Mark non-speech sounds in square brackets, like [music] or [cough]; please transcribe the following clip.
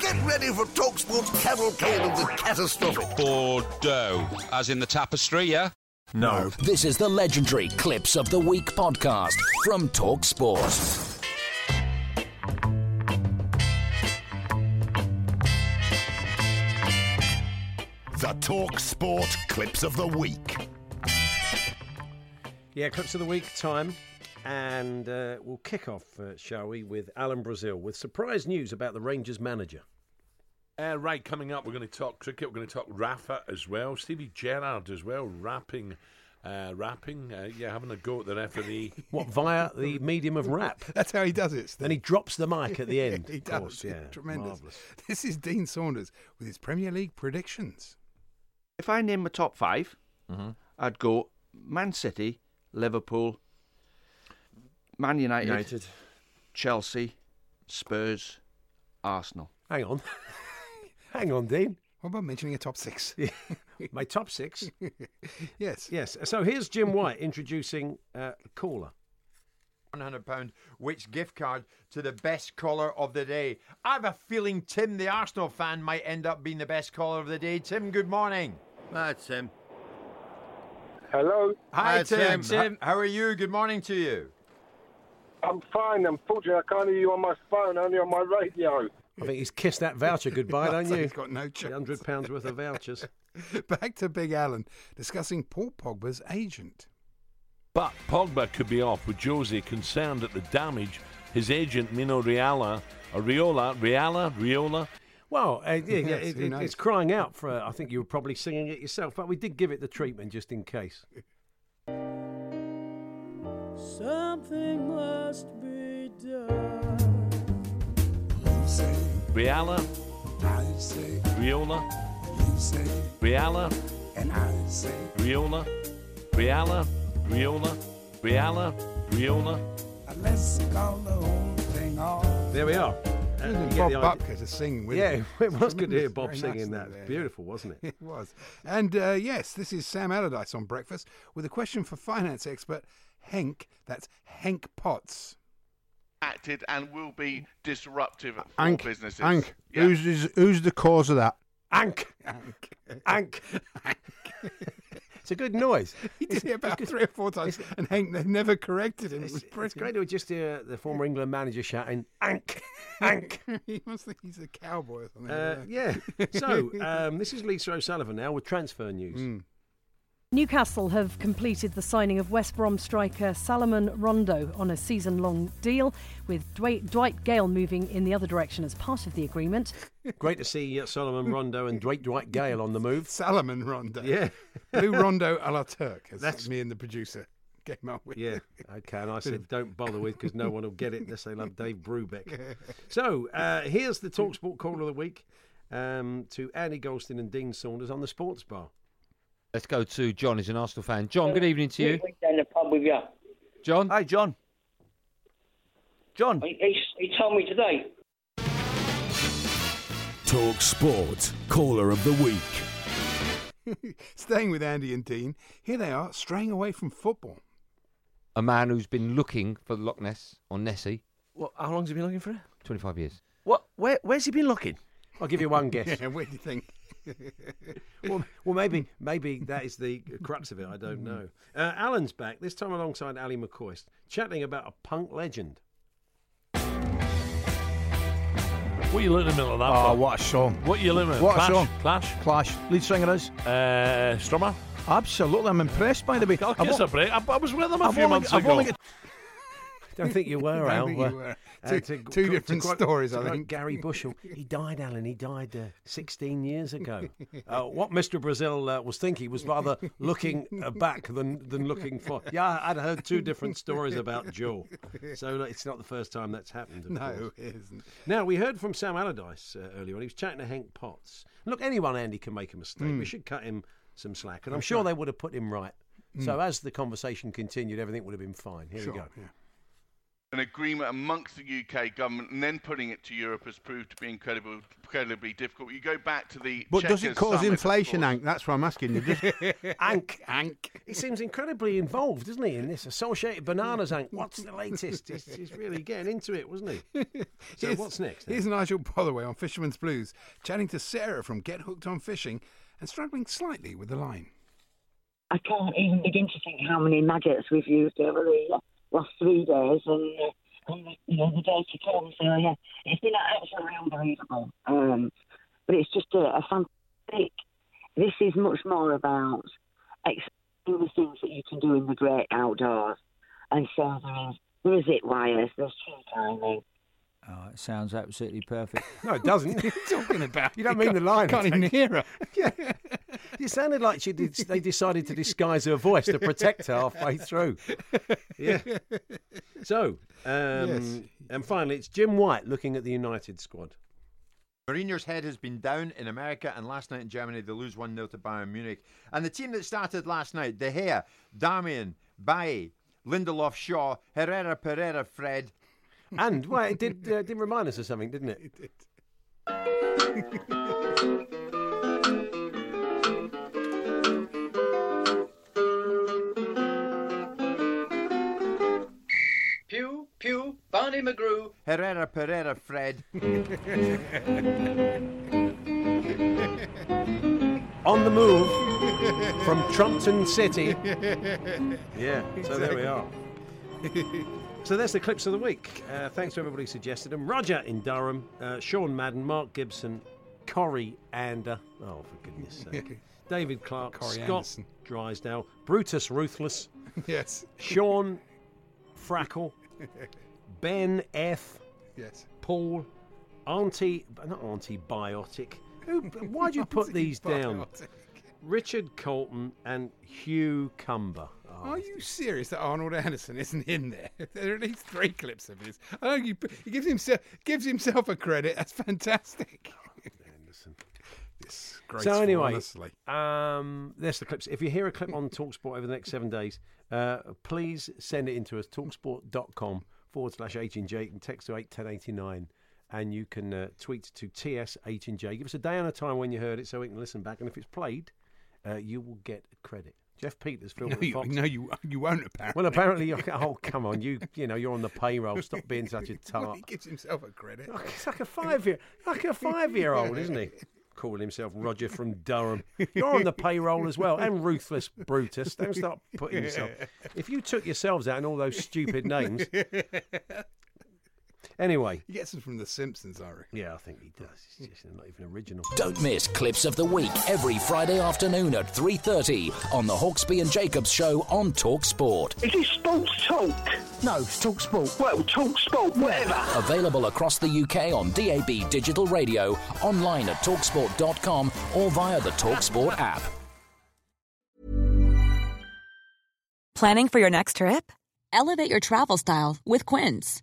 Get ready for TalkSport's cavalcade of the catastrophic. Bordeaux, as in the tapestry, yeah? No. This is the legendary Clips of the Week podcast from TalkSport. The TalkSport clips of the week. Yeah, clips of the week time. And uh, we'll kick off, uh, shall we, with Alan Brazil with surprise news about the Rangers manager. Uh, right, coming up, we're going to talk cricket. We're going to talk Rafa as well. Stevie Gerrard as well, rapping. Uh, rapping, uh, yeah, having a go at the referee. [laughs] What, via the medium of rap? [laughs] That's how he does it. Steve. And he drops the mic at the [laughs] end. he of does. course, yeah. Tremendous. Marvellous. This is Dean Saunders with his Premier League predictions. If I name my top 5 Mm-hmm. I'd go Man City, Liverpool, Man United, United. Chelsea, Spurs, Arsenal. Hang on. [laughs] Hang on, Dean. What about mentioning a top six? [laughs] My top six. [laughs] yes. Yes. So here's Jim White introducing uh, caller. £100 which gift card to the best caller of the day. I have a feeling Tim, the Arsenal fan, might end up being the best caller of the day. Tim, good morning. Hi, Tim. Hello. Hi, Hi, Tim. Tim. How are you? Good morning to you. I'm fine. Unfortunately, I can't hear you on my phone, only on my radio. I think he's kissed that voucher goodbye, [laughs] don't you? He's got no chance. hundred pounds worth of vouchers. [laughs] Back to Big Alan discussing Paul Pogba's agent. But Pogba could be off with Jose concerned at the damage his agent Mino Riala, or Riola, Riala, Riola, Well, uh, yeah, yeah, it, it- it's crying out for. Uh, I think you were probably singing it yourself, but we did give it the treatment just in case. [laughs] Something must be done. Riala, I say, Riola, you say, Riala, and I say. Riola, Riala, Riola, Riala, Riola. Let's call the whole thing off. There we are. Uh, you Isn't get Bob the. Butker to sing with Yeah, it was good to hear Bob singing nicely that. there, yeah. Beautiful, wasn't it? [laughs] It was. And uh, yes, this is Sam Allardyce on Breakfast with a question for finance expert Henk. That's Henk Potts. acted and will be disruptive for Ank, businesses. Ank, Yeah. who's, is, who's the cause of that? Ank. Ank. Ank. [laughs] it's a good noise. [laughs] He did it about three or four times, and Hank never corrected him. It It's, was it's brilliant. great to just hear the former England manager shouting, Ank, Ank. [laughs] he must think he's a cowboy or something. Uh, like yeah. So, um, this is Lisa O'Sullivan now with transfer news. Mm. Newcastle have completed the signing of West Brom striker Salomon Rondon on a season long deal, with Dwight, Dwight Gayle moving in the other direction as part of the agreement. [laughs] Great to see uh, Solomon Rondo and Dwight Dwight Gayle on the move. [laughs] Salomon Rondo. Yeah. [laughs] Blue Rondo a la Turk, as That's- me and the producer came up with. Yeah, okay. And I said, don't bother with because no one will get it unless they love Dave Brubeck. So uh, here's the Talksport Call of the Week um, to Andy Goldstein and Dean Saunders on the Sports Bar. Let's go to John. He's an Arsenal fan. John, good evening to you. Down the pub with you. John. Hi, John. John. He, he, he told me today. Talk Sport, caller of the week. [laughs] Staying with Andy and Dean, here they are, straying away from football. A man who's been looking for Loch Ness or Nessie What, how long's he been looking for it? 25 years. What? Where, where's he been looking? I'll give you one guess. [laughs] Yeah, where do you think? well, well, maybe maybe that is the crux of it. I don't hmm. know. Uh, Alan's back this time alongside Ally McCoist, chatting about a punk legend. What are you looking at that? Ah, oh, for? what a song! What are you looking at? What Clash, a song! Clash, Clash. Lead singer is uh, Strummer. Absolutely, I'm impressed. By the way, I'll a break. I, I, was with them a I've few months ago don't think you were, [laughs] Al. think you Uh, were. uh, Two- to- two different quote- stories, I think. Gary [laughs] Bushell, he died, Alan. He died uh, 16 years ago. [laughs] Uh, what Mr. Brazil uh, was thinking was rather looking uh, back than, than looking for. Yeah, I'd heard two different stories about Joe. So it's not the first time that's happened. Of No, course. it isn't. Now, we heard from Sam Allardyce uh, earlier on. He was chatting to Hank Potts. Look, anyone, Andy, can make a mistake. Mm. We should cut him some slack. And I'm sure they would have put him right. So Mm. as the conversation continued, everything would have been fine. Here Sure, we go. yeah. An agreement amongst the UK government and then putting it to Europe has proved to be incredible, incredibly difficult. You go back to the. But does it cause summit, inflation, course. Hank? That's what I'm asking you. Does- [laughs] Ank. Ank. He seems incredibly involved, doesn't he, in this Associated Bananas Ank? What's the latest? He's, he's really getting into it, wasn't he? [laughs] So Here's- what's next? then? Here's Nigel Holloway on Fisherman's Blues, chatting to Sarah from Get Hooked on Fishing and struggling slightly with the line. I can't even begin to think how many maggots we've used over the last three days and, uh, and the, you know, the day to come. So, yeah, it's been absolutely unbelievable. Um, but it's just a, a fantastic. This is much more about exploring the things that you can do in the great outdoors. And so there is, there is zip wires, there's tree climbing, Oh, it sounds absolutely perfect. [laughs] No, it doesn't. What are you talking about? You don't mean the line. Can't even hear her. [laughs] Yeah. [laughs] You sounded like she did, they decided to disguise her voice to protect her halfway through. Yeah. So, um, Yes. and finally, it's Jim White looking at the United squad. Mourinho's head has been down in America, and last night in Germany they lose 1 0 to Bayern Munich. And the team that started last night De Gea, Darmian, Bailly, Lindelof, Shaw, Herrera, Pereira, Fred. And, well, it did, uh, did remind us of something, didn't it? Pugh, [laughs] Pugh, McGrew. Herrera, Pereira, Fred. On the move from Trumpton City. Yeah, so there we are. So there's the clips of the week. Uh, thanks to everybody who suggested them. Roger in Durham, uh, Sean Madden, Mark Gibson, Corrie Ander. Oh, for goodness sake. [laughs] David Clark, Corrie Scott Anderson. Drysdale, Brutus Ruthless, [laughs] Yes. Sean Frackle, Ben F, Yes. Paul, Auntie, not antibiotic. Who, [laughs] why do you put these down? Richard Colton and Hugh Cumber. Oh, Are you serious that Arnold Anderson isn't in there? [laughs] There are at least three clips of his. I know he, he gives himself gives himself a credit. That's fantastic. [laughs] Disgraceful, so anyway, honestly. um, there's the clips. If you hear a clip on Talksport over the next seven days, uh, please send it into us, talksport.com forward slash H and J, and text to 81089, and you can uh, tweet to TS H and J. Give us a day and a time when you heard it so we can listen back, and if it's played, uh, you will get credit. Jeff Peters, Phil No, you, Fox. no, you you won't apparently. Well, apparently, you're, oh come on, you you know you're on the payroll. Stop being such a [laughs] Well, tart. he gives himself a credit. It's like a five year, like a five year old, isn't he? [laughs] Calling himself Roger from Durham. You're on the payroll as well, and ruthless Brutus. Don't start putting yourself. [laughs] If you took yourselves out in all those stupid names. Anyway, He gets them from The Simpsons, I reckon. yeah, I think he does. It's just not even original. Don't miss Clips of the Week every Friday afternoon at 3.30 on the Hawksbee and Jacobs Show on Talk Sport. Is this sports talk? No, Talk Sport. Well, talk sport, whatever. Available across the UK on DAB digital radio, online at talksport.com or via the TalkSport app. Planning for your next trip? Elevate your travel style with Quince.